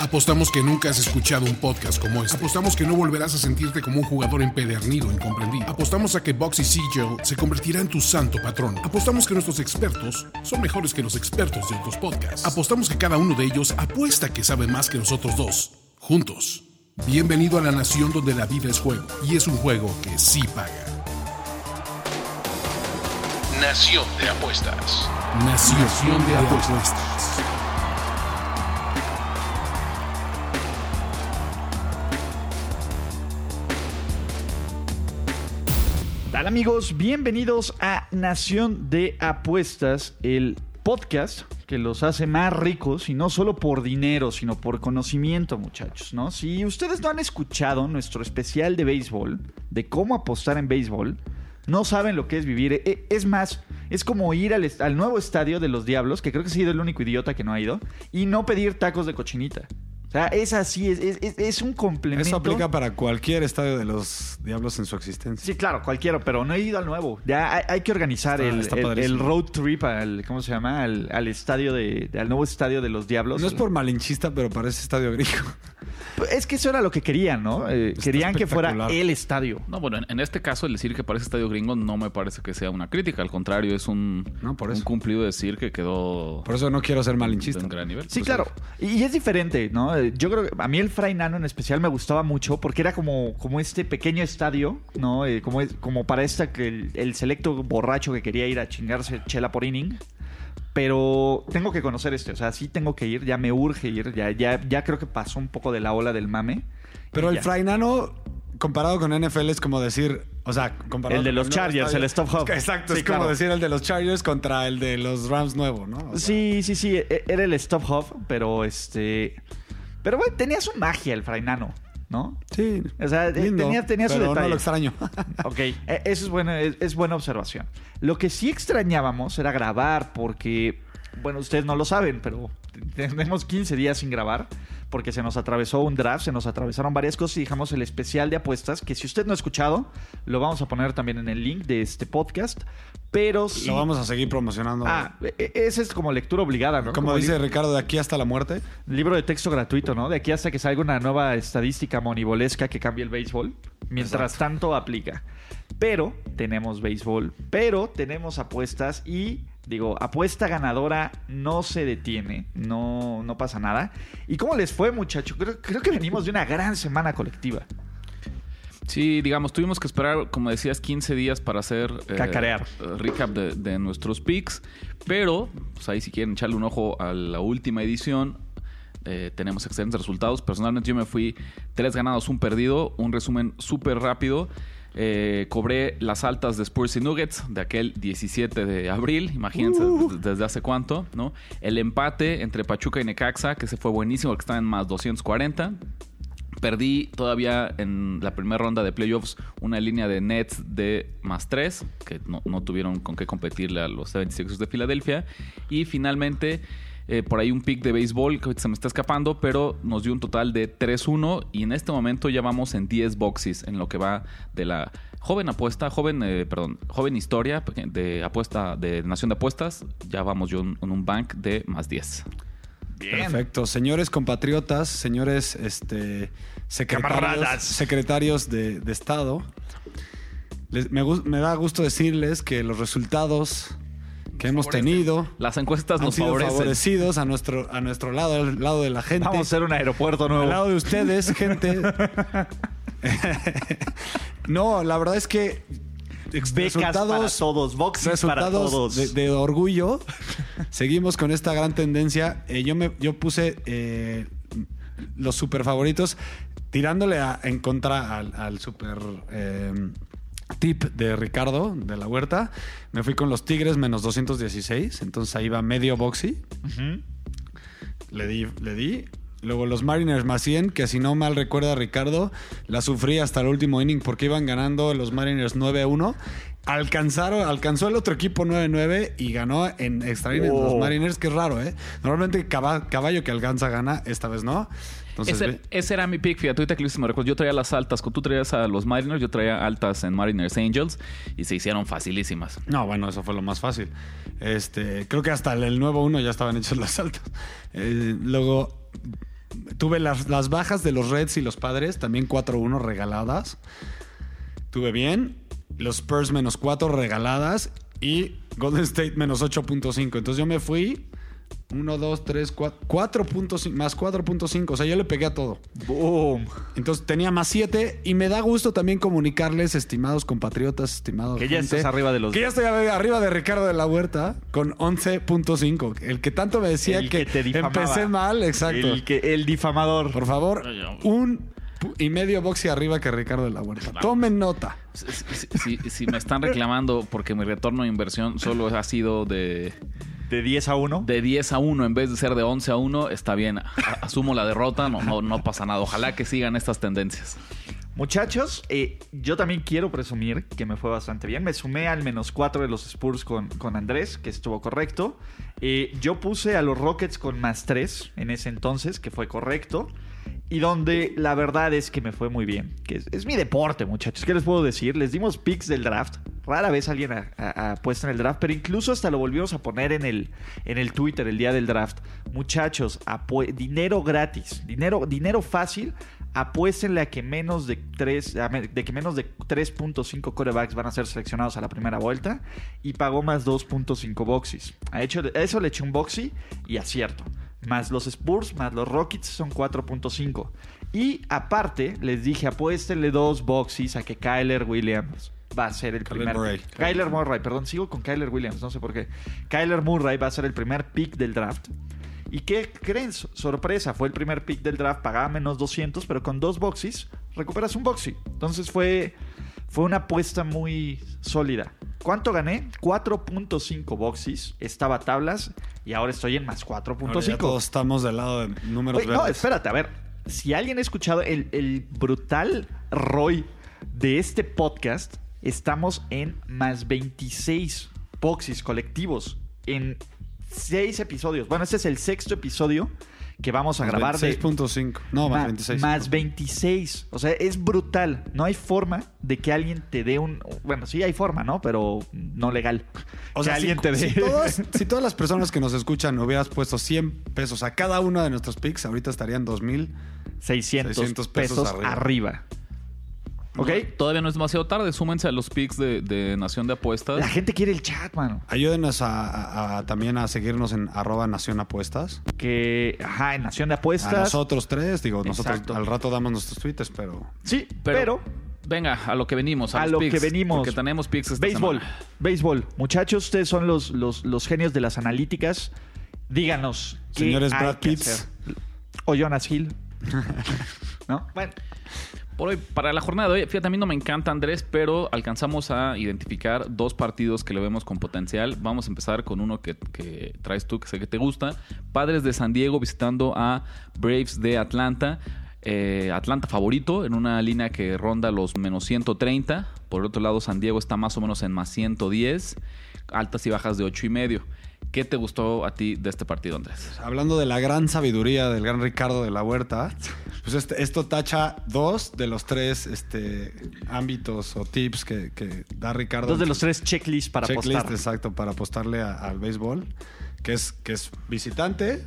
Apostamos que nunca has escuchado un podcast como este. Apostamos que no volverás a sentirte como un jugador empedernido, incomprendido. Apostamos a que Boxy Sigel se convertirá en tu santo patrón. Apostamos que nuestros expertos son mejores que los expertos de otros podcasts. Apostamos que cada uno de ellos apuesta que sabe más que nosotros dos, juntos. Bienvenido a la nación donde la vida es juego, y es un juego que sí paga. Nación de Apuestas. Nación de apuestas. Tal amigos, bienvenidos a Nación de Apuestas, el podcast que los hace más ricos y no solo por dinero, sino por conocimiento, muchachos, ¿no? Si ustedes no han escuchado nuestro especial de béisbol, de cómo apostar en béisbol, no saben lo que es vivir. E- Es más, es como ir al, al nuevo estadio de los Diablos, que creo que he sido el único idiota que no ha ido, y no pedir tacos de cochinita. O sea, es así, es, es- es- un complemento. Eso aplica para cualquier estadio de los Diablos en su existencia. Sí, claro, cualquiera, pero no he ido al nuevo. Ya hay, hay que organizar Está- el, está el- road trip al, ¿cómo se llama? Al, al estadio de, de- al nuevo estadio de los Diablos. No es por malinchista, pero parece estadio gringo. Es que eso era lo que querían, ¿no? Eh, querían que fuera el estadio. No, bueno, en, en este caso el decir que parece estadio gringo no me parece que sea una crítica, al contrario, es un, No, por un eso. cumplido decir que quedó Por eso no quiero ser malinchista. un gran nivel. Sí, Pues, claro. Y, y es diferente, ¿no? Eh, Yo creo que a mí el Fray Nano en especial me gustaba mucho porque era como, como este pequeño estadio, ¿no? Eh, como, es- como para esta que el, el selecto borracho que quería ir a chingarse chela por inning. Pero tengo que conocer este, o sea, sí tengo que ir, ya me urge ir, ya, ya, ya creo que pasó un poco de la ola del mame. Pero el ya. Frainano, comparado con NFL, es como decir. O sea, comparado El de los Chargers, el Stop Hub. Exacto, Sí, es como claro. decir el de los Chargers contra el de los Rams nuevo, ¿no? O sea, Sí, sí, sí, e- era el Stop Hub, pero este... Pero bueno, tenía su magia el Fray Nano, ¿no? Sí. O sea, eh, lindo, tenía- tenía su detalle. No lo extraño. Ok, e- eso es, buena, es, es buena observación. Lo que sí extrañábamos era grabar porque, bueno, ustedes no lo saben, pero tenemos 15 días sin grabar porque se nos atravesó un draft, se nos atravesaron varias cosas y dejamos el especial de apuestas que si usted no ha escuchado, lo vamos a poner también en el link de este podcast, pero sí... Lo vamos a seguir promocionando. Ah, e- e- esa es como lectura obligada, ¿no? como, Como dice Ricardo, de aquí hasta la muerte. libro de texto gratuito, ¿no? De aquí hasta que salga una nueva estadística monibolesca que cambie el béisbol. Mientras tanto, aplica. Pero tenemos béisbol, pero tenemos apuestas y, digo, apuesta ganadora no se detiene, no, no pasa nada. ¿Y cómo les fue, muchachos? Creo, creo que venimos de una gran semana colectiva. Sí, digamos, tuvimos que esperar, como decías, 15 días para hacer eh, Cacarear. eh, recap de, de nuestros picks. Pero, pues ahí si quieren echarle un ojo a la última edición, eh, tenemos excelentes resultados. Personalmente yo me fui tres ganados, un perdido, un resumen súper rápido. Eh, cobré las altas de Spurs y Nuggets de aquel 17 de abril, imagínense desde, desde hace cuánto, ¿no? El empate entre Pachuca y Necaxa, que se fue buenísimo, que está en más 240. Perdí todavía en la primera ronda de playoffs una línea de Nets de más 3, que no, tuvieron con qué competirle a los 76ers de Filadelfia. Y finalmente, eh, por ahí un pick de béisbol que se me está escapando, pero nos dio un total de 3-1. Y en este momento ya vamos en 10 boxes en lo que va de la joven apuesta, joven, eh, perdón, joven historia de apuesta, de Nación de Apuestas. Ya vamos yo en un bank de más 10. Perfecto. Señores compatriotas, señores este, secretarios, Camaradas. secretarios de, de Estado, les- me, da gusto decirles que los resultados que hemos tenido Las encuestas han nos sido favorecen. favorecidos a nuestro, a nuestro lado, al lado de la gente. Vamos a hacer un aeropuerto Al nuevo. lado de ustedes, gente. no, la verdad es que Becas para todos, boxes para resultados todos. De, de orgullo. Seguimos con esta gran tendencia. Eh, yo, me, yo puse eh, los super favoritos tirándole a- en contra al, al super eh, tip de Ricardo de la Huerta. Me fui con los Tigres menos 216. Entonces ahí va medio boxy. Le di, le di. Luego los Mariners más 100, que si no mal recuerda Ricardo, la sufrí hasta el último inning porque iban ganando los Mariners 9 a 1. alcanzaron, alcanzó el otro equipo 9-9 y ganó en extra innings Oh. los Mariners, que es raro, ¿eh? Normalmente caba- caballo que alcanza gana, esta vez no. Entonces, Ese, era mi pick, fíjate, ahorita que me recuerdo. Yo traía las altas, tú traías a los Mariners, yo traía altas en Mariners Angels y se hicieron facilísimas. No, bueno, eso fue lo más fácil. Este, creo que hasta el nuevo uno ya estaban hechos las altas. Eh, luego tuve las, las bajas de los Reds y los Padres, también 4-1 regaladas. Tuve bien. Los Spurs menos 4 regaladas y Golden State menos 8.5. Entonces yo me fui 1, 2, 3, 4, 4.5 más 4.5. O sea, yo le pegué a todo. Boom. Entonces tenía más 7 y me da gusto también comunicarles, estimados compatriotas, estimados. Que ya gente, estás arriba de los- Que ya estoy arriba de Ricardo de la Huerta con 11.5. El que tanto me decía El que, que te empecé mal, exacto. El, que, el difamador. Por favor, un y medio boxy arriba que Ricardo de la Huerta. Tomen nota. Si, si- si- si me están reclamando porque mi retorno de inversión solo ha sido de, De 10 a 1. de 10 a 1 en vez de ser de 11 a 1, está bien. Asumo la derrota, no, no, no pasa nada. Ojalá que sigan estas tendencias. Muchachos, eh, yo también quiero presumir que me fue bastante bien. Me sumé al menos 4 de los Spurs con, con Andrés, que estuvo correcto. Eh, yo puse a los Rockets con más 3 en ese entonces, que fue correcto. Y donde la verdad es que me fue muy bien. Que es, mi deporte, muchachos. ¿Qué les puedo decir? Les dimos picks del draft. Rara vez alguien puesto en el draft, pero incluso hasta lo volvimos a poner en el, en el Twitter el día del draft. Muchachos, dinero gratis, dinero, dinero fácil. Apuéstenle a que menos de 3, de que menos de 3.5 corebacks van a ser seleccionados a la primera vuelta y pagó más 2.5 boxes. A, hecho, eso le eché un boxy y acierto. Más los Spurs, más los Rockets son 4.5. Y aparte, les dije, apuéstenle dos boxes a que Kyler Williams va a ser el Kyler primer Murray. pick. Kyler Murray, perdón, sigo con Kyler Williams, no sé por qué. Kyler Murray va a ser el primer pick del draft. ¿Y qué creen? So- Sorpresa, fue el primer pick del draft, pagaba menos 200, pero con dos boxes recuperas un boxy. Entonces fue, fue una apuesta muy sólida. ¿Cuánto gané? 4.5 boxes, estaba tablas y ahora estoy en más Ahora ya 4.5. todos estamos del lado de números Oye, no, espérate, a ver. Si alguien ha escuchado el, el brutal Roy de este podcast, estamos en más 26 boxes colectivos en 6 episodios. Bueno, este es el sexto episodio que vamos a grabar de 6.5. No, más ma- 26. más 26. O sea, es brutal. No hay forma de que alguien te dé un. Bueno, sí hay forma, ¿no? Pero no legal. O que sea, alguien si, te dé. si todas, si todas las personas que nos escuchan hubieras puesto 100 pesos a cada uno de nuestros picks, ahorita estarían 2000. 600, 600 pesos pesos, arriba. arriba. ¿Ok? Todavía no es demasiado tarde. Súmense a los picks de, de Nación de Apuestas. La gente quiere el chat, mano. Ayúdenos a, a- a- también a seguirnos en arroba Nación Apuestas. Que, ajá, en Nación de A Apuestas. nosotros tres, digo, nosotros Exacto. al rato damos nuestros tweets, pero Sí, pero, Venga, a lo que venimos. A, a los lo picks, que venimos. Porque tenemos picks esta béisbol, semana. béisbol. Muchachos, ustedes son los, los, los genios de las analíticas. Díganos. ¿qué Señores Brad Pitts. O Jonas Hill. ¿No? Bueno, Por hoy, para la jornada de hoy, fíjate, a no me encanta Andrés, pero alcanzamos a identificar dos partidos que le vemos con potencial. Vamos a empezar con uno que, que traes tú, que sé que te gusta. Padres de San Diego visitando a Braves de Atlanta. Eh, Atlanta favorito en una línea que ronda los menos 130. Por el otro lado, San Diego está más o menos en más 110. Altas y bajas de 8 y medio. ¿Qué te gustó a ti de este partido, Andrés? hablando de la gran sabiduría del gran Ricardo de la Huerta, pues este- esto tacha dos de los tres este, ámbitos o tips que, que da Ricardo. dos de los tres checklists para checklist, apostar. exacto, para apostarle a- al béisbol, que es, que es visitante,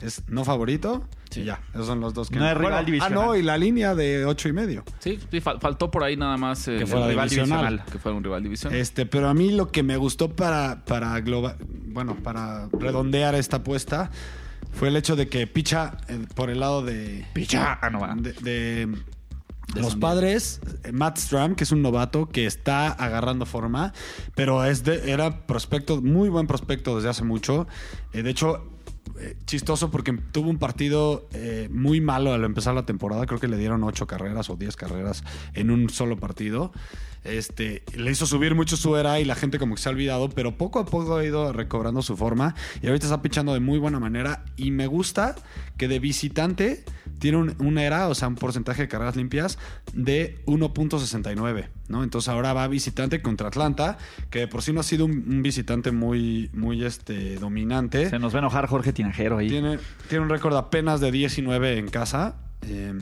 es no favorito, y ya, esos son los dos que... No es rival Bueno, divisional. Ah, no, y la línea de ocho y medio. Sí, sí, fal- faltó por ahí nada más eh, Que fuera el rival divisional. divisional. Que fuera un rival divisional. Este, pero a mí lo que me gustó para, para globa- bueno, para redondear esta apuesta fue el hecho de que picha eh, por el lado de, Picha. Ah, no va. de, de De los padres, eh, Matt Stram, que es un novato que está agarrando forma, pero es de, era prospecto, muy buen prospecto desde hace mucho. Eh, de hecho, eh, chistoso porque tuvo un partido eh, muy malo al empezar la temporada. Creo que le dieron ocho carreras o diez carreras en un solo partido. Este, le hizo subir mucho su era y la gente como que se ha olvidado, pero poco a poco ha ido recobrando su forma y ahorita está pichando de muy buena manera y me gusta que de visitante tiene un, un ERA, o sea, un porcentaje de carreras limpias de 1.69, ¿no? Entonces ahora va visitante contra Atlanta, que de por sí no ha sido un, un visitante muy, muy este, dominante. Se nos va a enojar Jorge Tinajero ahí. Tiene, tiene un récord apenas de 19 en casa. eh,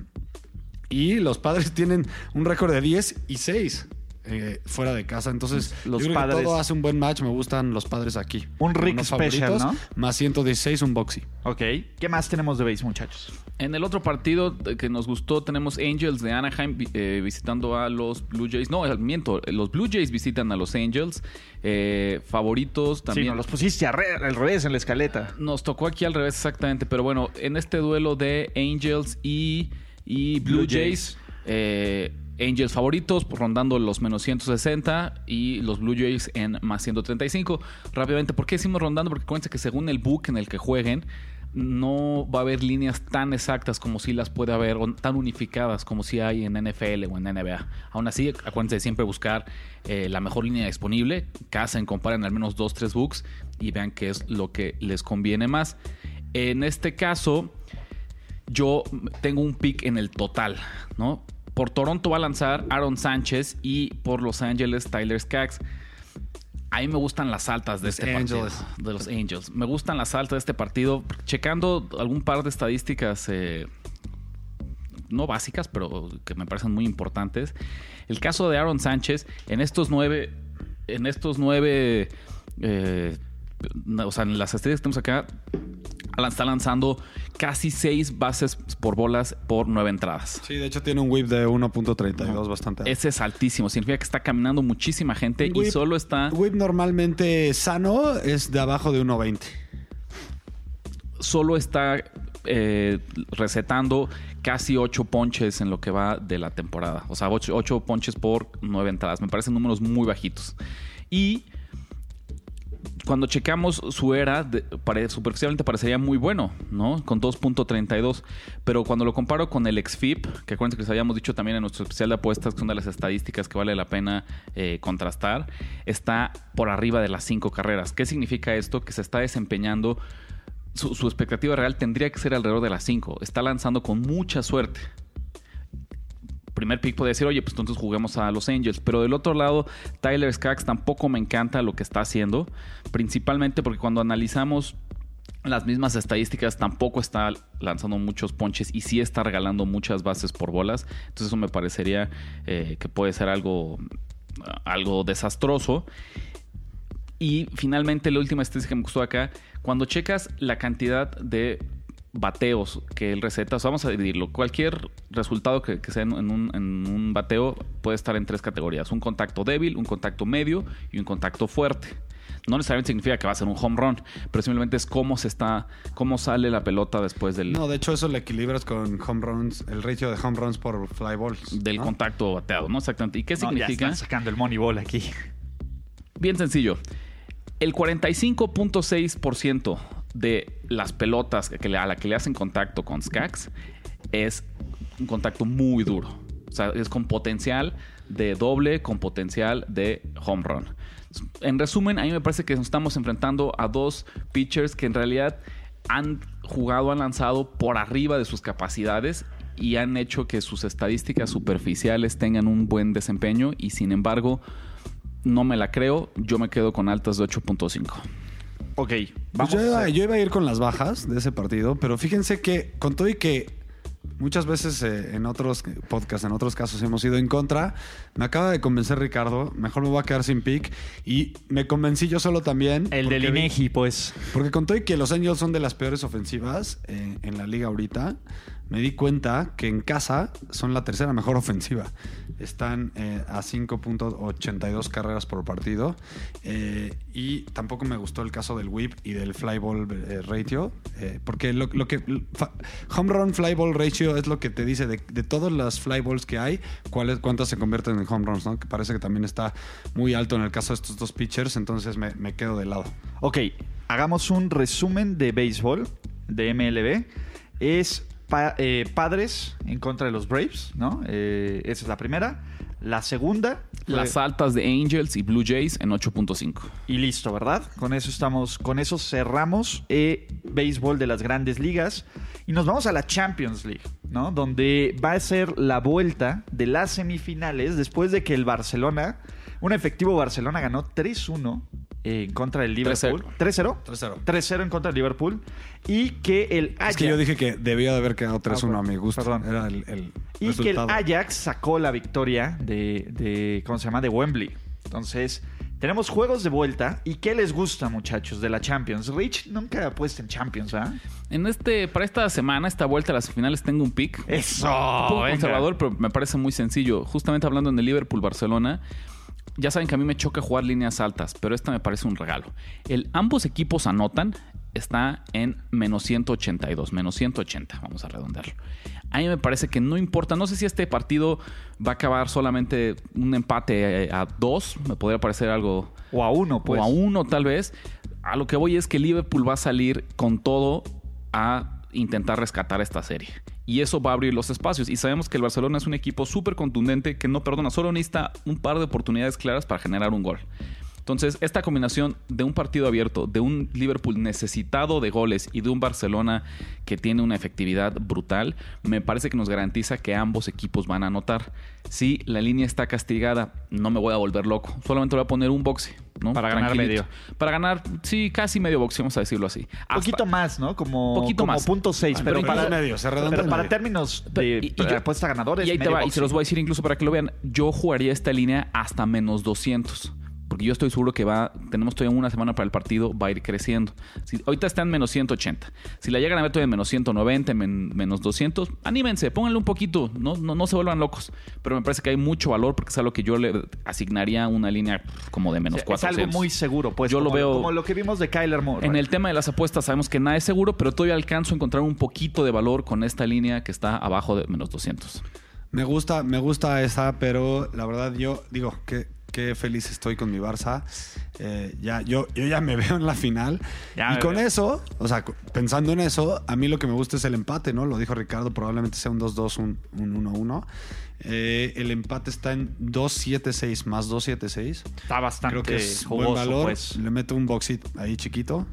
y los padres tienen un récord de 10 y 6 eh, fuera de casa. Entonces, Los yo creo padres- que todo hace un buen match. Me gustan los padres aquí. Un Rick Unos special, ¿no? Más 116, un boxy. Ok. ¿Qué más tenemos de base, muchachos? En el otro partido que nos gustó tenemos Angels de Anaheim eh, visitando a los Blue Jays. No, eh, miento, los Blue Jays visitan a los Angels. Eh, favoritos también. Sí, nos los pusiste al re- al revés en la escaleta. Nos tocó aquí al revés exactamente, pero bueno, en este duelo de Angels y, y Blue, Blue Jays, eh, Angels favoritos pues, rondando los menos 160 y los Blue Jays en más 135. Rápidamente, ¿por qué decimos rondando? Porque acuérdense que según el book en el que jueguen, no va a haber líneas tan exactas como si las puede haber, o tan unificadas como si hay en NFL o en NBA. Aún así, acuérdense de siempre buscar eh, la mejor línea disponible, casen, comparen al menos dos, tres books y vean qué es lo que les conviene más. En este caso, yo tengo un pick en el total, ¿no? Por Toronto va a lanzar Aaron Sánchez y por Los Ángeles Tyler Skaggs. A mí me gustan las altas de Los este partido. De los Angels. Me gustan las altas de este partido. Checando algún par de estadísticas, eh, no básicas, pero que me parecen muy importantes. El caso de Aaron Sánchez, en estos nueve, en estos nueve, eh, o sea, en las estadísticas que tenemos acá, está lanzando casi seis bases por bolas por nueve entradas. Sí, de hecho tiene un whip de 1.32 bastante. alto. Ese es altísimo. Significa que está caminando muchísima gente y solo está, Whip normalmente sano es de abajo de 1.20. solo está eh, recetando casi ocho ponches en lo que va de la temporada. O sea, ocho, ocho ponches por nueve entradas. Me parecen números muy bajitos. Y cuando checamos su era, de- superficialmente parecería muy bueno, ¿no? Con 2.32. Pero cuando lo comparo con el XFIP, que acuérdense que les habíamos dicho también en nuestro especial de apuestas, que son de las estadísticas que vale la pena eh, contrastar, está por arriba de las cinco carreras. ¿Qué significa esto? Que se está desempeñando. Su, su expectativa real tendría que ser alrededor de las 5. Está lanzando con mucha suerte primer pick podría decir, oye, pues entonces juguemos a los Angels. Pero del otro lado, Tyler Skaggs tampoco me encanta lo que está haciendo. Principalmente porque cuando analizamos las mismas estadísticas, tampoco está lanzando muchos ponches y sí está regalando muchas bases por bolas. Entonces eso me parecería eh, que puede ser algo, algo desastroso. Y finalmente, la última estadística que me gustó acá, cuando checas la cantidad de bateos que él receta, o sea, vamos a dividirlo. Cualquier resultado que, que sea en, en un, en un bateo puede estar en tres categorías: un contacto débil, un contacto medio y un contacto fuerte. No necesariamente significa que va a ser un home run, pero simplemente es cómo se está, cómo sale la pelota después del, No, de hecho eso lo equilibras con home runs, el ratio de home runs por fly balls. del ¿no? contacto bateado, ¿no? Exactamente. ¿Y qué No, ya significa? están sacando el Moneyball aquí. Bien sencillo. El 45.6% de las pelotas que a la que le hacen contacto con Skax es un contacto muy duro. O sea, es con potencial de doble, con potencial de home run. En resumen, a mí me parece que nos estamos enfrentando a dos pitchers que en realidad han jugado, han lanzado por arriba de sus capacidades y han hecho que sus estadísticas superficiales tengan un buen desempeño y sin embargo no me la creo, yo me quedo con altas de 8.5. Ok, Pues vamos. yo, a iba, yo iba a ir con las bajas de ese partido, pero fíjense que con todo y que muchas veces eh, en otros podcasts, en otros casos hemos ido en contra, me acaba de convencer Ricardo, mejor me voy a quedar sin pick y me convencí yo solo también. El del Inegi, pues. Porque con todo y que los Angels son de las peores ofensivas eh, en la liga ahorita, me di cuenta que en casa son la tercera mejor ofensiva. Están eh, a 5.82 carreras por partido. eh, y tampoco me gustó el caso del whip y del fly ball ratio. eh, porque lo, lo que. home run fly ball ratio es lo que te dice de, de todas las fly balls que hay, cuáles, cuántas se convierten en home runs, ¿no? Que parece que también está muy alto en el caso de estos dos pitchers. Entonces me, me quedo de lado. Ok, hagamos un resumen de béisbol de MLB. Es eh, Padres en contra de los Braves, ¿no? Eh, esa es la primera. La segunda. fue- Las altas de Angels y Blue Jays en 8.5. Y listo, ¿verdad? Con eso estamos, con eso cerramos eh, béisbol de las grandes ligas y nos vamos a la Champions League. ¿no? Donde va a ser la vuelta de las semifinales después de que el Barcelona, un efectivo Barcelona ganó 3-1 en contra del Liverpool. 3-0. 3-0. 3-0 en contra del Liverpool. Y que el Ajax, Es que yo dije que debía de haber quedado 3-1 a mi gusto. Perdón. Era el, el y resultado. que el Ajax sacó la victoria de, de, ¿cómo se llama? De Wembley. Entonces, tenemos juegos de vuelta. ¿Y qué les gusta, muchachos, de la Champions? Rich nunca apuesta en Champions, ¿ah? En este, para esta semana, esta vuelta a las finales, tengo un pick. Eso. un poco conservador, pero me parece muy sencillo. Justamente hablando en el Liverpool-Barcelona, ya saben que a mí me choca jugar líneas altas, pero esta me parece un regalo. El ambos equipos anotan está en menos 182, menos 180, vamos a redondearlo. A mí me parece que no importa, no sé si este partido va a acabar solamente un empate a dos, me podría parecer algo O a uno, pues. o a uno tal vez. A lo que voy es que Liverpool va a salir con todo a intentar rescatar esta serie. Y eso va a abrir los espacios. Y sabemos que el Barcelona es un equipo súper contundente que no perdona, solo necesita un par de oportunidades claras para generar un gol. Entonces, esta combinación de un partido abierto, de un Liverpool necesitado de goles y de un Barcelona que tiene una efectividad brutal, me parece que nos garantiza que ambos equipos van a anotar. Si la línea está castigada, no me voy a volver loco. Solamente voy a poner un boxe, ¿no? Para ganar medio. Para ganar, sí, casi medio boxe, vamos a decirlo así. Un poquito más, ¿no? Como, Poquito como más. punto seis, pero, pero para, medio, se pero en para medio. términos de Y- y yo- apuesta ganadores. Y ahí te va, y se los voy a decir incluso para que lo vean. Yo jugaría esta línea hasta menos 200. Porque yo estoy seguro que va, tenemos todavía una semana para el partido, va a ir creciendo. Si, ahorita está en menos 180. Si la llegan a ver todavía en menos 190, men- menos 200, anímense, pónganle un poquito, no, no, no se vuelvan locos. Pero me parece que hay mucho valor porque es algo que yo le asignaría una línea como de menos O sea, es algo 400. muy seguro, pues. Yo lo veo- Como lo que vimos de Kyler Moore. En el tema de las apuestas sabemos que nada es seguro, pero todavía alcanzo a encontrar un poquito de valor con esta línea que está abajo de menos 200. Me gusta, me gusta esa, pero la verdad yo digo que qué feliz estoy con mi Barça. Eh, ya, yo, yo ya me veo en la final. Ya y con veo. eso, o sea, pensando en eso, a mí lo que me gusta es el empate, ¿no? Lo dijo Ricardo, probablemente sea un 2-2, un, un 1-1. Eh, el empate está en 2-7-6 más 2-7-6. Está bastante Creo que es jugoso, buen valor. pues. Le meto un boxit ahí chiquito.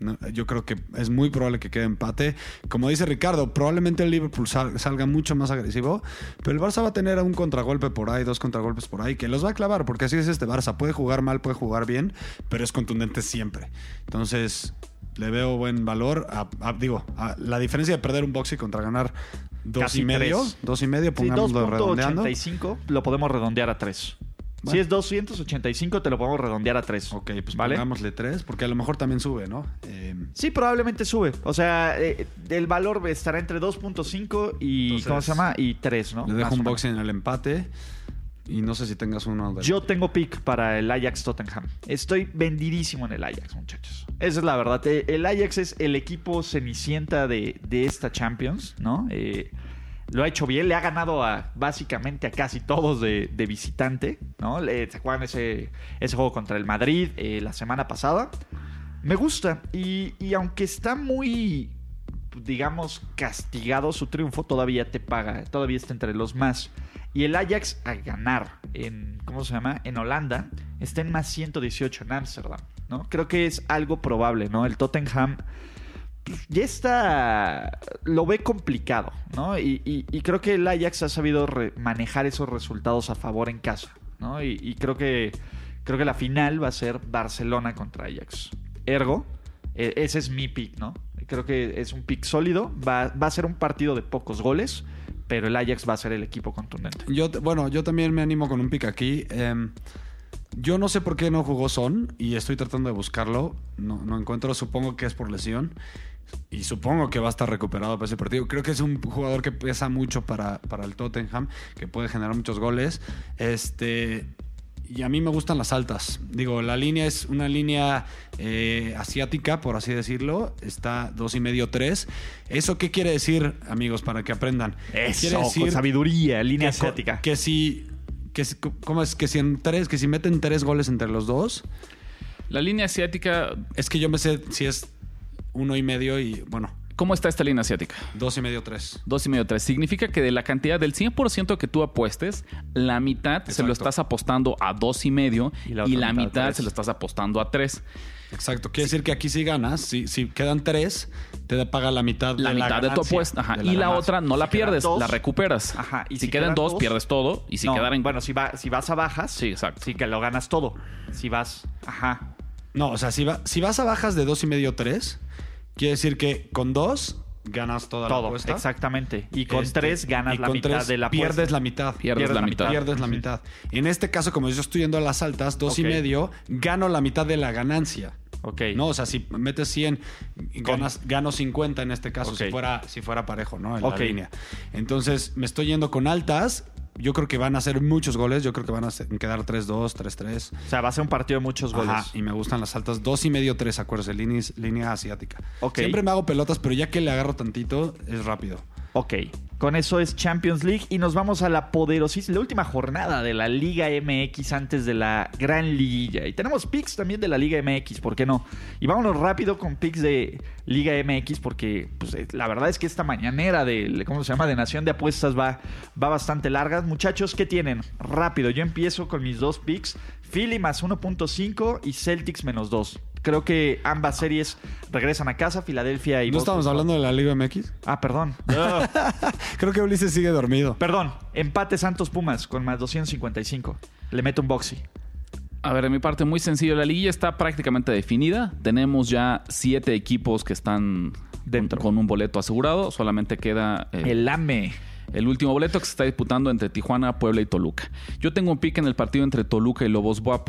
No, yo creo que es muy probable que quede empate. Como dice Ricardo, probablemente el Liverpool sal- salga mucho más agresivo, pero el Barça va a tener un contragolpe por ahí, dos contragolpes por ahí, que los va a clavar, porque así es este Barça. Puede jugar mal, puede jugar bien, pero es contundente siempre. Entonces, le veo buen valor. A- a- digo, a- la diferencia de perder un boxy contra ganar dos Casi y medio, tres. dos y medio, Sí, pongámoslo redondeando. 2.85 lo podemos redondear a 3. Si es 285, te lo podemos redondear a 3. Ok, pues ¿Vale? pongámosle tres, porque a lo mejor también sube, ¿no? Eh, Sí, probablemente sube. O sea, eh, el valor estará entre 2.5 y. Entonces, ¿Cómo se llama? Y 3, ¿no? Le dejo un boxing en el empate. Y no sé si tengas uno de Yo tengo pick para el Ajax Tottenham. Estoy vendidísimo en el Ajax, muchachos. Esa es la verdad. Eh, El Ajax es el equipo cenicienta de, de esta Champions, ¿no? Eh, lo ha hecho bien, le ha ganado a básicamente a casi todos de, visitante, ¿no? ¿Se acuerdan ese, ese juego contra el Madrid eh, la semana pasada? Me gusta. Y, y aunque está muy, digamos, castigado, su triunfo todavía te paga, todavía está entre los más. Y el Ajax a ganar en, ¿cómo se llama? En Holanda, está en más 118 en Ámsterdam, ¿no? Creo que es algo probable, ¿no? El Tottenham ya está, lo ve complicado, ¿no? Y, creo que el Ajax ha sabido manejar esos resultados a favor en casa, ¿no? Y, creo que creo que la final va a ser Barcelona contra Ajax. Ergo, eh, ese es mi pick, ¿no? Creo que es un pick sólido, va, a ser un partido de pocos goles, pero el Ajax va a ser el equipo contundente. Bueno, yo también me animo con un pick aquí. Em, yo no sé por qué no jugó Son y estoy tratando de buscarlo. No, no encuentro, supongo que es por lesión. Y supongo que va a estar recuperado para ese partido. Creo que es un jugador que pesa mucho para, para el Tottenham, que puede generar muchos goles. Este. Y a mí me gustan las altas. Digo, la línea es una línea eh, asiática, por así decirlo. Está dos y medio, tres. ¿Eso qué quiere decir, amigos, para que aprendan? Eso, quiere con sabiduría, línea que asiática. Que si, que ¿cómo es? Que si en tres, que si meten tres goles entre los dos, La línea asiática es que yo me sé si es uno y medio y bueno, ¿Cómo está esta línea asiática? Dos y medio, tres. Dos y medio, tres. Significa que de la cantidad del 100% que tú apuestes, la mitad se lo estás apostando a dos y medio Y y la mitad se lo estás apostando a tres. Exacto. Quiere decir que aquí si ganas, si, si quedan tres, te paga la mitad La de la mitad de tu apuesta. Ajá. de y la ganancia. otra no la Si quedan pierdes, dos. la recuperas. Ajá, y si, si quedan, quedan dos, dos- pierdes todo. Y si No, quedaran. Bueno, si, va, si vas a bajas, Sí, exacto. sí que lo ganas todo. Si vas, ajá. No, o sea, si, va- si vas a bajas de dos y medio, tres, quiere decir que con dos ganas toda la Todo, apuesta. exactamente. Y con Este, tres ganas y la con mitad tres de la apuesta. Pierdes la mitad. Pierdes la mitad. Pierdes la mitad. En este caso, como yo estoy yendo a las altas, dos y Ok. medio, gano la mitad de la ganancia. Ok. No, o sea, si metes 100, ganas, gano 50 en este caso, si, fuera, si fuera parejo, ¿no? En Ok. la línea. Entonces, me estoy yendo con altas. Yo creo que van a ser muchos goles. Yo creo que van a quedar 3-2, 3-3. O sea, va a ser un partido de muchos goles. Ajá, y me gustan las altas. Dos y medio, tres, acuérdense, línea, línea asiática. Ok. Siempre me hago pelotas, pero ya que le agarro tantito, es rápido. Ok, con eso es Champions League y nos vamos a la poderosísima, la última jornada de la Liga MX antes de la gran liguilla. Y tenemos picks también de la Liga MX, ¿por qué no? Y vámonos rápido con picks de Liga MX porque pues, eh, la verdad es que esta mañanera de, ¿cómo se llama? De Nación de Apuestas va, va bastante larga. Muchachos, ¿qué tienen? Rápido, yo empiezo con mis dos picks. Philly más 1.5 y Celtics menos 2. Creo que ambas series regresan a casa, Filadelfia y ¿No Boston. estamos hablando de la Liga MX? Ah, perdón. Creo que Ulises sigue dormido. Perdón, empate Santos Pumas con más 255. Le meto un boxy. A ver, de mi parte, muy sencillo. La liguilla está prácticamente definida. Tenemos ya siete equipos que están Dentro. con un boleto asegurado. Solamente queda eh, El AME. el último boleto que se está disputando entre Tijuana, Puebla y Toluca. Yo tengo un pick en el partido entre Toluca y Lobos Buap.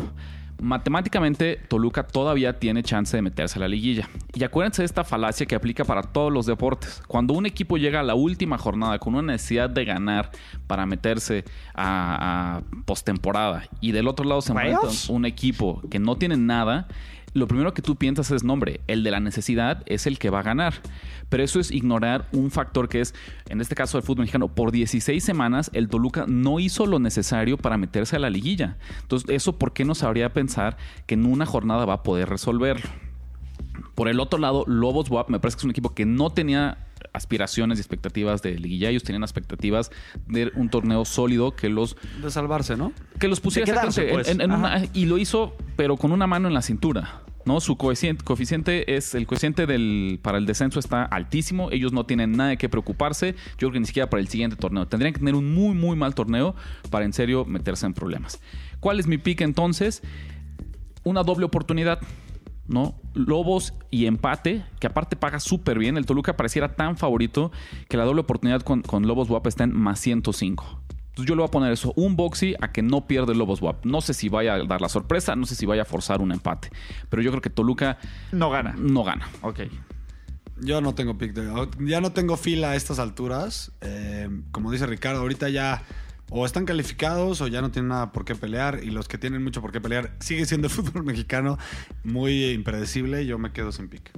Matemáticamente, Toluca todavía tiene chance de meterse a la liguilla. Y acuérdense de esta falacia que aplica para todos los deportes. Cuando un equipo llega a la última jornada con una necesidad de ganar para meterse a, a postemporada y del otro lado se enfrenta un equipo que no tiene nada, lo primero que tú piensas es nombre, el de la necesidad es el que va a ganar. Pero eso es ignorar un factor que es, en este caso del fútbol mexicano, por 16 semanas el Toluca no hizo lo necesario para meterse a la liguilla. Entonces, eso por qué nos habría pensar que en una jornada va a poder resolverlo. Por el otro lado, Lobos WAP me parece que es un equipo que no tenía aspiraciones y expectativas de liguilla. Ellos tenían expectativas de un torneo sólido que los De salvarse, ¿no? que los pusiera quedarse, pues. en- en una- Ajá. y lo hizo pero con una mano en la cintura no su coeficiente, coeficiente es el coeficiente del para el descenso está altísimo ellos no tienen nada de qué preocuparse yo creo que ni siquiera para el siguiente torneo tendrían que tener un muy muy mal torneo para en serio meterse en problemas ¿cuál es mi pick entonces? una doble oportunidad ¿no? Lobos y empate, que aparte paga súper bien. El Toluca pareciera tan favorito que la doble oportunidad con, con Lobos WAP está en más 105. Entonces yo le voy a poner eso, un boxy a que no pierde el Lobos WAP. No sé si vaya a dar la sorpresa, no sé si vaya a forzar un empate. Pero yo creo que Toluca No gana. no gana. Ok. Yo no tengo pick. de- ya no tengo fila a estas alturas. Eh, como dice Ricardo, ahorita ya o están calificados o ya no tienen nada por qué pelear. Y los que tienen mucho por qué pelear sigue siendo el fútbol mexicano muy impredecible. Yo me quedo sin pick.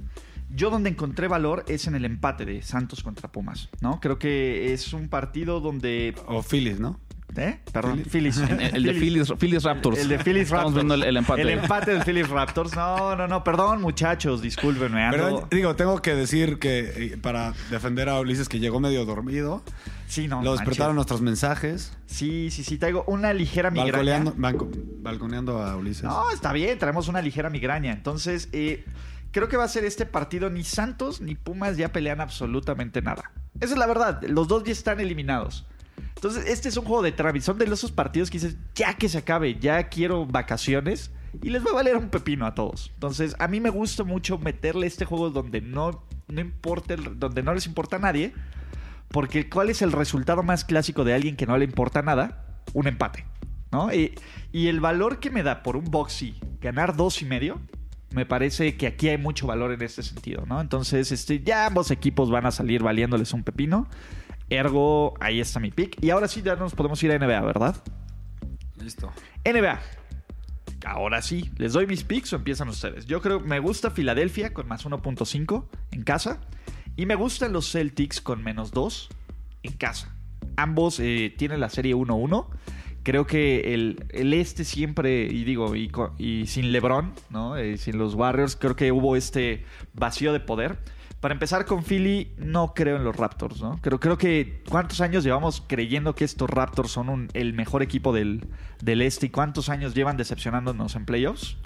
Yo donde encontré valor es en el empate de Santos contra Pumas, ¿no? Creo que es un partido donde... O Phillies, ¿no? ¿Eh? Perdón, Phillies. El, el de Phillies, Phillies Raptors. El de Phillies Estamos Raptors. viendo el, el empate. El empate del Phillies Raptors. No, no, no. Perdón, muchachos. Discúlpenme. ando- Pero digo, tengo que decir que eh, para defender a Ulises que llegó medio dormido. Sí, no. lo manches. despertaron nuestros mensajes. Sí, sí, sí. Traigo una ligera migraña. Balconeando, banco- balconeando a Ulises. No, está bien, traemos una ligera migraña. Entonces, eh, creo que va a ser este partido. Ni Santos ni Pumas ya pelean absolutamente nada. Esa es la verdad. Los dos ya están eliminados. Entonces, este es un juego de trámite. Son de esos partidos que dices, ya que se acabe, ya quiero vacaciones. Y les va a valer un pepino a todos. Entonces, a mí me gusta mucho meterle este juego donde no, no importa, donde no les importa a nadie. Porque ¿cuál es el resultado más clásico de alguien que no le importa nada? Un empate. ¿No? Y, y el valor que me da por un boxy ganar dos y medio, me parece que aquí hay mucho valor en este sentido, ¿no? Entonces, este, ya ambos equipos van a salir valiéndoles un pepino. Ergo, ahí está mi pick. Y ahora sí, ya nos podemos ir a NBA, ¿verdad? Listo. NBA. Ahora sí, ¿les doy mis picks o empiezan ustedes? Yo creo me gusta Filadelfia con más 1.5 en casa. Y me gustan los Celtics con menos 2 en casa. Ambos eh, tienen la serie 1-1. Creo que el, el este siempre, y digo, y, sin LeBron, ¿no? Eh, sin los Warriors, creo que hubo este vacío de poder. Para empezar con Philly, no creo en los Raptors, ¿no? Creo, creo que cuántos años llevamos creyendo que estos Raptors son un- el mejor equipo del, del este y cuántos años llevan decepcionándonos en playoffs.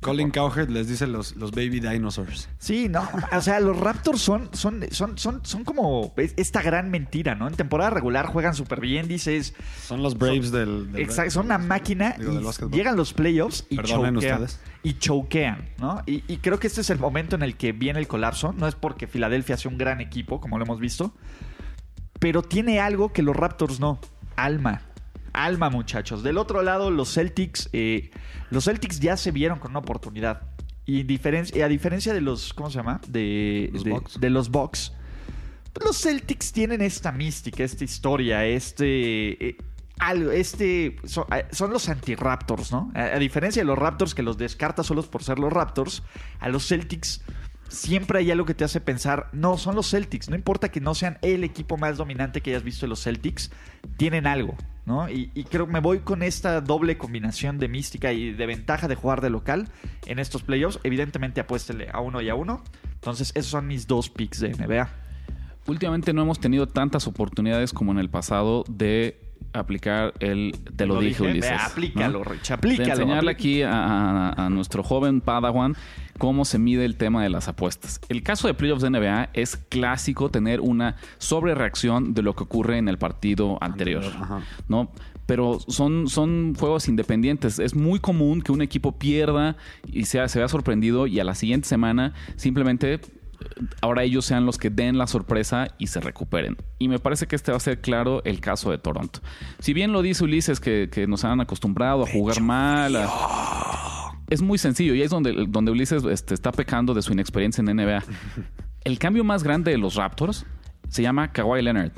Colin Cowherd les dice los, los baby dinosaurs. Sí, no, o sea, los Raptors son, son, son, son, son como es- esta gran mentira, ¿no? En temporada regular juegan súper bien, dices, Son los Braves del, del- Exacto, son una máquina Digo, y llegan los playoffs y Perdonen choquean. ustedes. Y choquean, ¿no? Y, y creo que este es el momento en el que viene el colapso. No es porque Filadelfia sea un gran equipo, como lo hemos visto, pero tiene algo que los Raptors no. Alma. Alma, muchachos. Del otro lado, los Celtics. eh, los Celtics ya se vieron con una oportunidad. Y diferen- y a diferencia de los. ¿Cómo se llama? De Los de- Bucks. de los Bucks. Los Celtics tienen esta mística, esta historia, este. eh, algo, este. Son, eh, son los anti-Raptors, ¿no? A, a diferencia de los Raptors que los descarta solos por ser los Raptors, a los Celtics siempre hay algo que te hace pensar, no, son los Celtics, no importa que no sean el equipo más dominante que hayas visto de los Celtics, tienen algo, Y, y creo que me voy con esta doble combinación de mística y de ventaja de jugar de local en estos playoffs. Evidentemente apuéstele a uno y a uno. Entonces, esos son mis dos picks de NBA. Últimamente no hemos tenido tantas oportunidades como en el pasado de aplicar el te lo, dije, Ulises. Ve, aplícalo, ¿no? Rich, De aplícalo. enseñarle aplícalo. aquí a, a- a nuestro joven Padawan cómo se mide el tema de las apuestas. El caso de playoffs de NBA es clásico tener una sobrereacción de lo que ocurre en el partido anterior. Ajá. ¿no? Pero son, son juegos independientes. Es muy común que un equipo pierda y sea, se vea sorprendido y a la siguiente semana simplemente ahora ellos sean los que den la sorpresa y se recuperen. Y me parece que este va a ser claro el caso de Toronto. Si bien lo dice Ulises que, que nos han acostumbrado a jugar mal, a- es muy sencillo y ahí es donde, donde Ulises este, está pecando de su inexperiencia en NBA. El cambio más grande de los Raptors se llama Kawhi Leonard.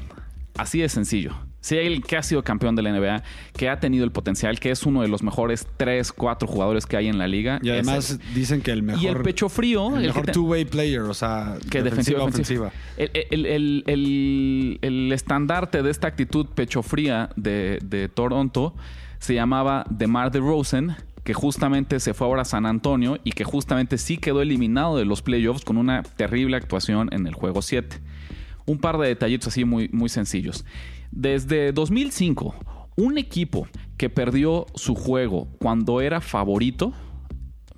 Así de sencillo. Si hay el que ha sido campeón de la NBA, que ha tenido el potencial, que es uno de los mejores 3, 4 jugadores que hay en la liga. Y además él. dicen que el mejor. y el pecho frío, el mejor two-way player, o sea, que defensiva ofensiva. El, el- el- el- el estandarte de esta actitud pecho fría de, de Toronto se llamaba DeMar DeRozan, que justamente se fue ahora a San Antonio y que justamente sí quedó eliminado de los playoffs con una terrible actuación en el juego 7. Un par de detallitos así muy, muy sencillos. Desde 2005, un equipo que perdió su juego cuando era favorito,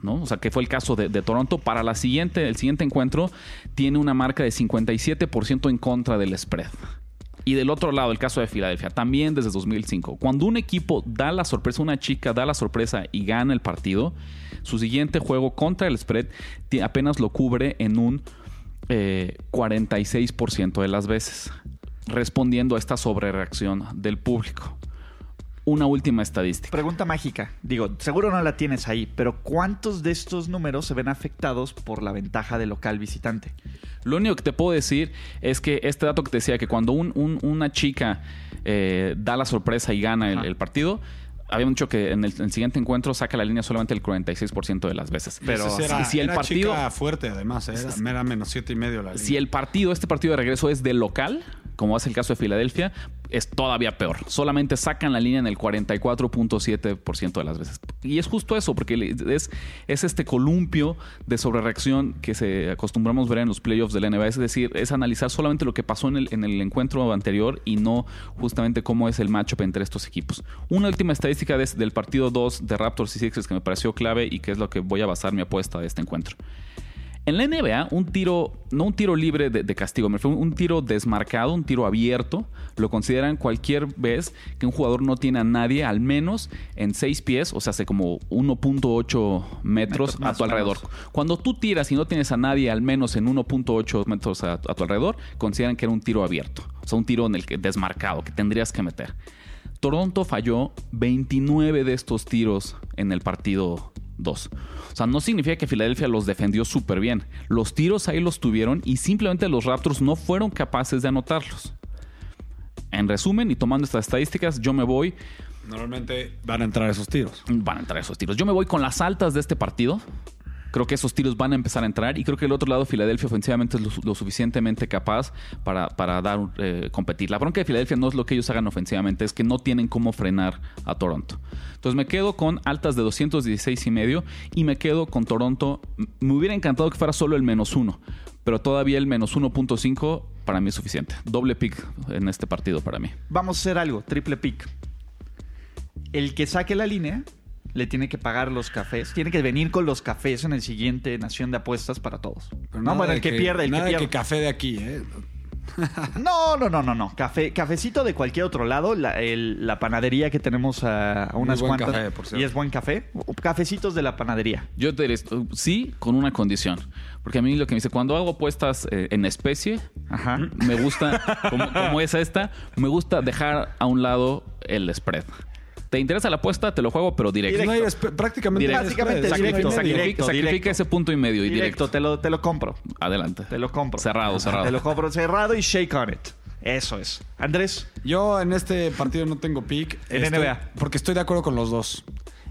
¿no? O sea, que fue el caso de, Toronto. Para la siguiente, el siguiente encuentro tiene una marca de 57% en contra del spread. Y del otro lado, el caso de Filadelfia, también desde 2005. Cuando un equipo da la sorpresa, una chica da la sorpresa y gana el partido, su siguiente juego contra el spread apenas lo cubre en un eh, 46% de las veces, respondiendo a esta sobrereacción del público. Una última estadística. Pregunta mágica. Digo, seguro no la tienes ahí, pero ¿cuántos de estos números se ven afectados por la ventaja de local visitante? Lo único que te puedo decir es que este dato que te decía, que cuando un- un- una chica eh, da la sorpresa y gana el partido, había dicho que en el, en el siguiente encuentro saca la línea solamente el 46% de las veces. Pero era, si, si el era partido, chica fuerte, además, ¿eh? era, era menos siete y medio la línea. si el partido, este partido de regreso es de local, como es el caso de Filadelfia, es todavía peor. Solamente sacan la línea en el 44.7% de las veces. Y es justo eso, porque es, es este columpio de sobrereacción que se acostumbramos ver en los playoffs de la NBA. Es decir, es analizar solamente lo que pasó en el, en el encuentro anterior y no justamente cómo es el matchup entre estos equipos. Una última estadística de- del partido 2 de Raptors y Sixers que me pareció clave y que es lo que voy a basar mi apuesta de este encuentro. En la NBA, un tiro, no un tiro libre de, de castigo, me refiero a un tiro desmarcado, un tiro abierto, lo consideran cualquier vez que un jugador no tiene a nadie al menos en 6 pies, o sea, hace como 1.8 metros a tu alrededor. menos. Cuando tú tiras y no tienes a nadie al menos en 1.8 metros a, a tu alrededor, consideran que era un tiro abierto, o sea, un tiro en el que desmarcado, que tendrías que meter. Toronto falló 29 de estos tiros en el partido 2. O sea, no significa que Filadelfia los defendió súper bien. Los tiros ahí los tuvieron y simplemente los Raptors no fueron capaces de anotarlos. En resumen, y tomando estas estadísticas, yo me voy, Normalmente van a entrar esos tiros. van a entrar esos tiros. Yo me voy con las altas de este partido. Creo que esos tiros van a empezar a entrar y creo que el otro lado, Filadelfia ofensivamente es lo, suficientemente capaz para, para dar eh, competir. La bronca de Filadelfia no es lo que ellos hagan ofensivamente, es que no tienen cómo frenar a Toronto. Entonces me quedo con altas de 216 y medio y me quedo con Toronto. Me hubiera encantado que fuera solo el menos uno, pero todavía el menos 1.5 para mí es suficiente. Doble pick en este partido para mí. Vamos a hacer algo, triple pick. El que saque la línea le tiene que pagar los cafés. Tiene que venir con los cafés en el siguiente Nación de Apuestas para todos. Pero no, de el que, pierde, el nada que de pierde. que café de aquí, ¿eh? No, no, no, no, no. Café, cafecito de cualquier otro lado. La, el- la panadería que tenemos a, a unas buen cuantas. café, por y es buen café. Cafecitos de la panadería. Yo te diré, esto, sí, con una condición. Porque a mí lo que me dice, cuando hago apuestas eh, en especie, Ajá. me gusta, como, como es esta, me gusta dejar a un lado el spread. ¿Te interesa la apuesta? Te lo juego, pero directo. No hay espe- prácticamente Directo. no hay Prácticamente directo. Sacrifica, sacrifica- directo, sacrifica directo. ese punto y medio y Directo, directo. te lo, te lo compro. Adelante. Te lo compro. Cerrado, cerrado. Te lo compro cerrado y shake on it. Eso es. Andrés, Yo en este partido no tengo pick. En Estoy- NBA. Porque estoy de acuerdo con los dos.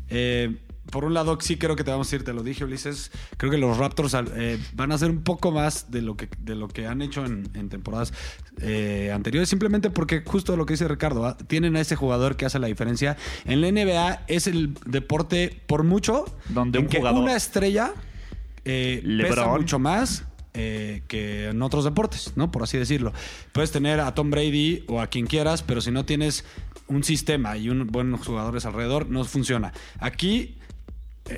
Eh, por un lado, sí creo que te vamos a ir, te lo dije, Ulises. Creo que los Raptors eh, van a hacer un poco más de lo que, de lo que han hecho en, en temporadas eh, anteriores, simplemente porque justo lo que dice Ricardo, ¿ah? tienen a ese jugador que hace la diferencia. En la NBA es el deporte por mucho Donde en un que jugador- una estrella eh, pesa mucho más eh, que en otros deportes, ¿no? Por así decirlo. Puedes tener a Tom Brady o a quien quieras, pero si no tienes un sistema y un buenos jugadores alrededor, no funciona. Aquí,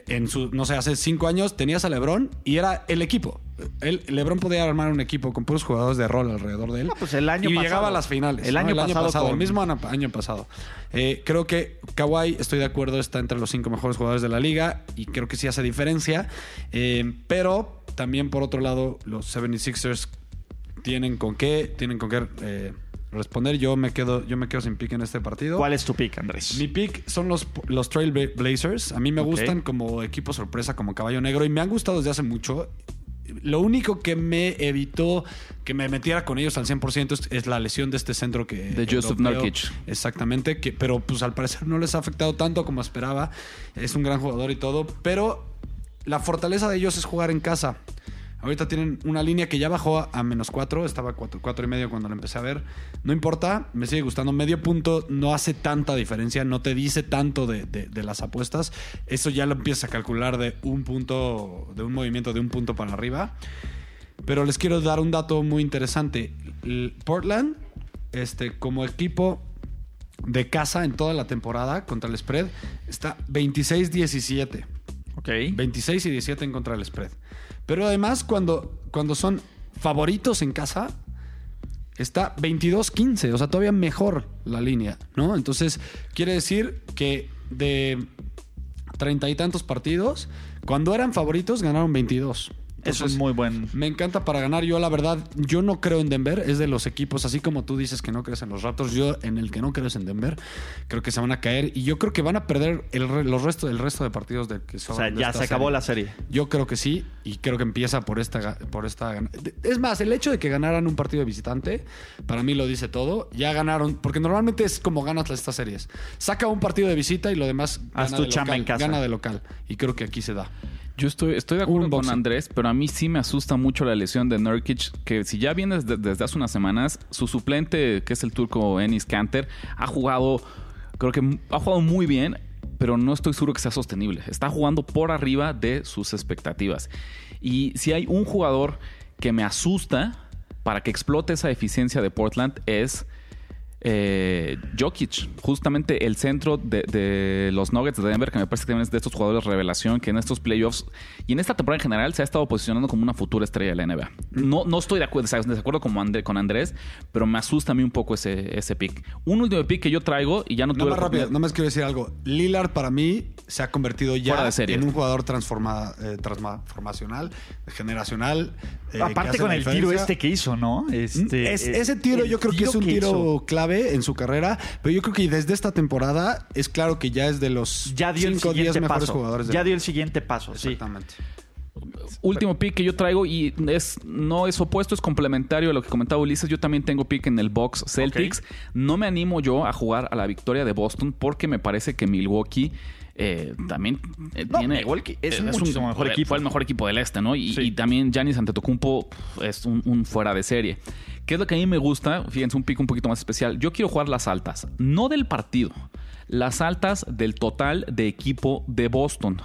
en su, no sé, hace cinco años tenías a LeBron y era el equipo. El, LeBron podía armar un equipo con puros jugadores de rol alrededor de él. No, pues el año y pasado. llegaba a las finales. El ¿no? año pasado el con- mismo año, año pasado. Eh, creo que Kawhi, estoy de acuerdo, está entre los cinco mejores jugadores de la liga y creo que sí hace diferencia. Eh, pero también, por otro lado, los 76ers tienen con qué, tienen con qué eh, responder. Yo me quedo, yo me quedo sin pick en este partido. ¿cuál es tu pick, Andrés? Mi pick son los, los Trail Blazers. A mí me gustan como equipo sorpresa, como caballo negro, y me han gustado desde hace mucho. Lo único que me evitó que me metiera con ellos al 100% es, es la lesión de este centro que... De Joseph. Nurkic. Exactamente, que, pero pues al parecer no les ha afectado tanto como esperaba. Es un gran jugador y todo, pero la fortaleza de ellos es jugar en casa. Ahorita tienen una línea que ya bajó a, a menos 4, estaba 4, cuatro y medio cuando la empecé a ver. No importa, me sigue gustando. Medio punto no hace tanta diferencia, no te dice tanto de, de- de las apuestas. Eso ya lo empiezas a calcular de un punto, de un movimiento de un punto para arriba. Pero les quiero dar un dato muy interesante. Portland, este, como equipo de casa en toda la temporada contra el spread, está 26-17. Ok. 26 y 17 en contra del spread. Pero además, cuando, cuando son favoritos en casa, está 22-15. O sea, todavía mejor la línea, ¿no? Entonces, quiere decir que de treinta y tantos partidos, cuando eran favoritos, ganaron 22. Eso es Entonces, muy buen. me encanta para ganar. Yo, la verdad, yo no creo en Denver. Es de los equipos, así como tú dices que no crees en los Raptors, yo en el que no creo es en Denver. Creo que se van a caer y yo creo que van a perder el, los resto, el resto de partidos de que O son. sea, de ya se acabó serie. la serie. Yo creo que sí y creo que empieza por esta, por esta. Es más, el hecho de que ganaran un partido de visitante, para mí lo dice todo. Ya ganaron, porque normalmente es como ganas estas series. Saca un partido de visita y lo demás Haz gana tu de chamba local, en casa. Gana de local y creo que aquí se da. Yo estoy, estoy de acuerdo con. Andrés, pero a mí sí me asusta mucho la lesión de Nurkic, que si ya viene desde, desde hace unas semanas, su suplente, que es el turco Enis Kanter, ha jugado, creo que ha jugado muy bien, pero no estoy seguro que sea sostenible. Está jugando por arriba de sus expectativas. Y si hay un jugador que me asusta para que explote esa eficiencia de Portland es eh, Jokic, justamente el centro de, de los Nuggets de Denver, que me parece que también es de estos jugadores revelación que en estos playoffs y en esta temporada en general se ha estado posicionando como una futura estrella de la NBA. No, no estoy de acuerdo, de acuerdo André- con Andrés, pero me asusta a mí un poco ese, ese pick. Un último pick que yo traigo y ya no No tuve más rápido, no más quiero decir algo. Lillard para mí se ha convertido ya en un jugador transforma, eh, transformacional, generacional. eh, Aparte con el tiro este que hizo, ¿no? Este, Es- ese tiro yo creo que es un que tiro hizo. clave en su carrera, pero yo creo que desde esta temporada es claro que ya es de los Ya dio el 5 o 10 siguiente mejores paso. jugadores. de Ya dio el siguiente paso, sí. Exactamente. último pick que yo traigo y es no es opuesto, es complementario a lo que comentaba Ulises. Yo también tengo pick en el box Celtics. No me animo yo a jugar a la victoria de Boston porque me parece que Milwaukee eh, también eh, No, tiene Milwaukee es un- mejor equipo. Fue el mejor equipo del este, ¿no? Y, Sí. y también Giannis Antetokounmpo es un, un fuera de serie. ¿Qué es lo que a mí me gusta? Fíjense, un pick un poquito más especial. Yo quiero jugar las altas, no del partido, las altas del total de equipo de Boston.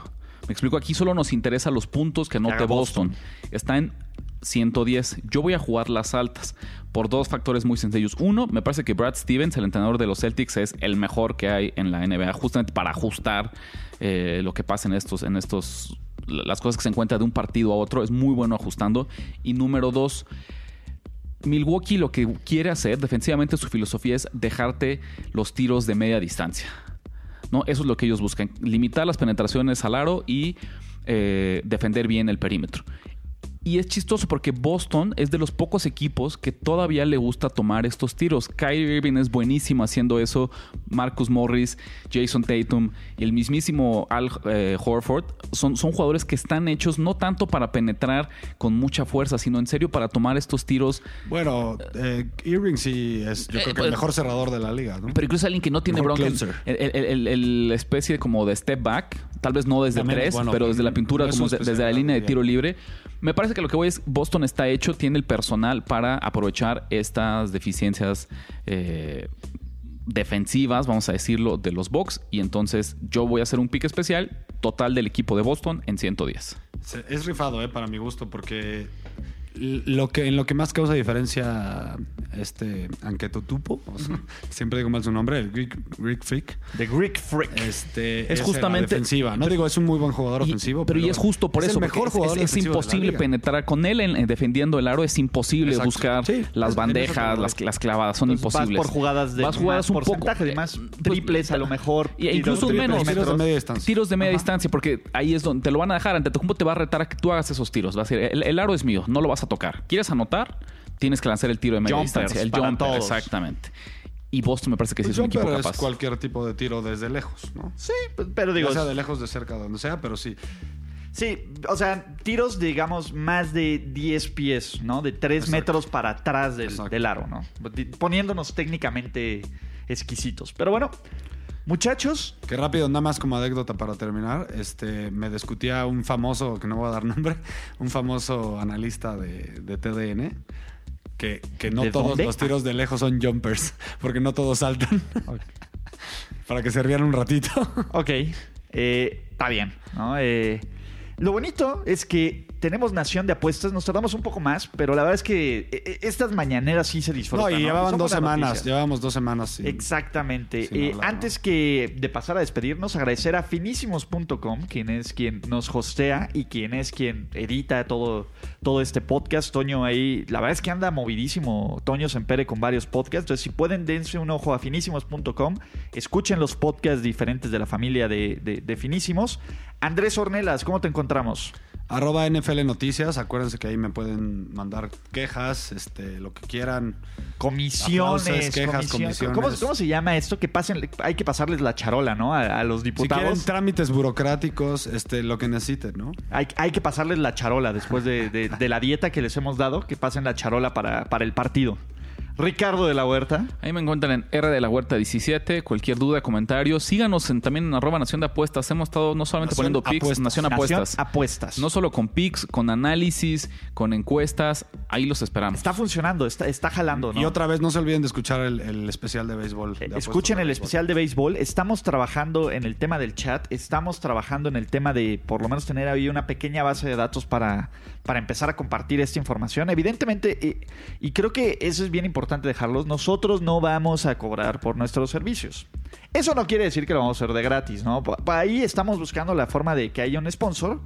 Me explico, aquí solo nos interesa los puntos que anote haga Boston. Está en 110. Yo voy a jugar las altas por dos factores muy sencillos. Uno, me parece que Brad Stevens, el entrenador de los Celtics, es el mejor que hay en la NBA, justamente para ajustar eh, lo que pasa en estos, en estos, las cosas que se encuentra de un partido a otro. Es muy bueno ajustando. Y número dos, Milwaukee lo que quiere hacer defensivamente, su filosofía es dejarte los tiros de media distancia. ¿no? Eso es lo que ellos buscan. Limitar las penetraciones al aro y eh, defender bien el perímetro. Y es chistoso porque Boston es de los pocos equipos que todavía le gusta tomar estos tiros. Kyrie Irving es buenísimo haciendo eso. Marcus Morris, Jason Tatum y el mismísimo Al eh, Horford son, son jugadores que están hechos no tanto para penetrar con mucha fuerza, sino en serio para tomar estos tiros. Bueno, eh, Irving sí es, yo Eh, creo que el mejor cerrador de la liga, ¿no? Pero incluso alguien que no tiene bronca. El, el- el- el especie como de step back, tal vez no desde tres, bueno, pero desde la pintura, no es como de- desde la línea de tiro libre. Me parece que lo que voy es, Boston está hecho, tiene el personal para aprovechar estas deficiencias eh, defensivas, vamos a decirlo, de los Bucks. Y entonces yo voy a hacer un pick especial total del equipo de Boston en 110. Se- Es rifado, eh, para mi gusto, porque lo que, en lo que más causa diferencia este Anquetotupo, o sea, siempre digo mal su nombre, el Greek, Greek Freak, The Greek Freak. este, Es justamente- defensiva. No digo, es un muy buen jugador Y- ofensivo. pero, y es justo por es eso, el mejor es- jugador es, es defensivo de la imposible liga. penetrar con él en, en defendiendo el aro, es imposible Exacto. buscar Sí, las bandejas, las, las clavadas, son Entonces, imposibles. Vas por jugadas de Vas jugadas más un poco, porcentaje, de más eh, pues, triples a lo mejor. Y- tiros incluso triples menos. Tiros de media distancia. Tiros de media distancia, porque ahí es donde te lo van a dejar. Ante cómo te va a retar a que tú hagas esos tiros. Va a decir, el, el aro es mío, no lo vas a tocar. ¿Quieres anotar? Tienes que lanzar el tiro de media Jumpers distancia. El para jumper, todos. exactamente. Y Boston me parece que sí Pues es un equipo jumper es capaz. cualquier tipo de tiro desde lejos, ¿no? Sí, pero digo, ya sea de lejos, de cerca, donde sea, pero sí. sí, o sea, tiros, digamos, más de 10 pies, ¿no? De 3 Exacto. metros para atrás del, del aro, ¿no? Poniéndonos técnicamente exquisitos. Pero bueno, muchachos, Que rápido, nada más como anécdota para terminar, este, me discutía un famoso, que no voy a dar nombre, un famoso analista de, de TDN, que, que no ¿De todos dónde? los tiros de lejos son jumpers, porque no todos saltan. para que se rían un ratito. Ok, eh, está bien, ¿no? Eh, lo bonito es que tenemos Nación de Apuestas, nos tardamos un poco más, pero la verdad es que eh, eh, estas mañaneras sí se No, disfrutan. y llevaban dos semanas, llevábamos dos semanas. sin- Exactamente. sin Eh, antes ¿no? que de pasar a despedirnos, agradecer a finísimos.com, quien es quien nos hostea y quien es quien edita todo, todo este podcast. Toño ahí, la verdad es que anda movidísimo Toño Sempere con varios podcasts. Entonces, si pueden, dense un ojo a finísimos.com, escuchen los podcasts diferentes de la familia de, de- de Finísimos. Andrés Ornelas, ¿cómo te encontramos? Arroba NFL Noticias, acuérdense que ahí me pueden mandar quejas, este, lo que quieran. Comisiones, Aplausos, quejas, comisión- comisiones. ¿Cómo, cómo se llama esto? Que pasen, hay que pasarles la charola, ¿no? A, a los Si diputados. quieren trámites burocráticos, este, lo que necesiten, ¿no? Hay, hay que pasarles la charola después de, de- de la dieta que les hemos dado, que pasen la charola para, para el partido. Ricardo de la Huerta. Ahí me encuentran en R de la Huerta 17. Cualquier duda, comentario, síganos en- también en arroba Nación de Apuestas. Hemos estado no solamente Nación poniendo pics, Apuestas. Nación Nación Apuestas. Apuestas. No solo con pics, con análisis, con encuestas. Ahí los esperamos. Está funcionando, está, está jalando, ¿no? Y otra vez, no se olviden de escuchar el, el especial de béisbol. de Eh, Escuchen el béisbol. especial de béisbol. Estamos trabajando en el tema del chat. Estamos trabajando en el tema de por lo menos tener ahí una pequeña base de datos para, para empezar a compartir esta información. Evidentemente, eh, y creo que eso es bien importante dejarlos, nosotros no vamos a cobrar por nuestros servicios. Eso no quiere decir que lo vamos a hacer de gratis, ¿no? Ahí estamos buscando la forma de que haya un sponsor,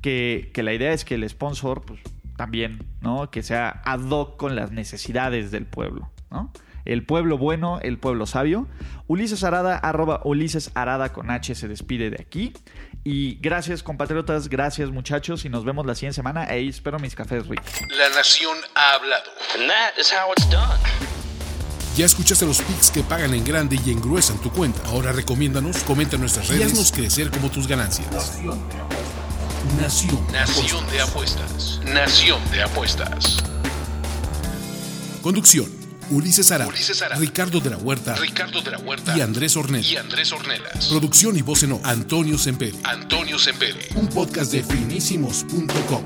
que, que la idea es que el sponsor, pues también, ¿no? Que sea ad hoc con las necesidades del pueblo, ¿no? El pueblo bueno, el pueblo sabio. Ulises Arada, arroba Ulises Arada con H se despide de aquí. Y gracias, compatriotas, gracias, muchachos. Y nos vemos la siguiente semana. Ahí espero mis cafés ricos. La nación ha hablado. And that is how it's done. Ya escuchaste los picks que pagan en grande y engruesan tu cuenta. Ahora recomiéndanos, comenta en nuestras redes y haznos crecer como tus ganancias. Nación. Nación de apuestas. Nación de apuestas. Conducción. Ulises Ara, Ulises. Ricardo de la Huerta Ricardo de la Huerta y Andrés Ornella. y Andrés Ornelas. Producción y voz en off, Antonio Semperi. Antonio Sempere. Un podcast de finísimos.com.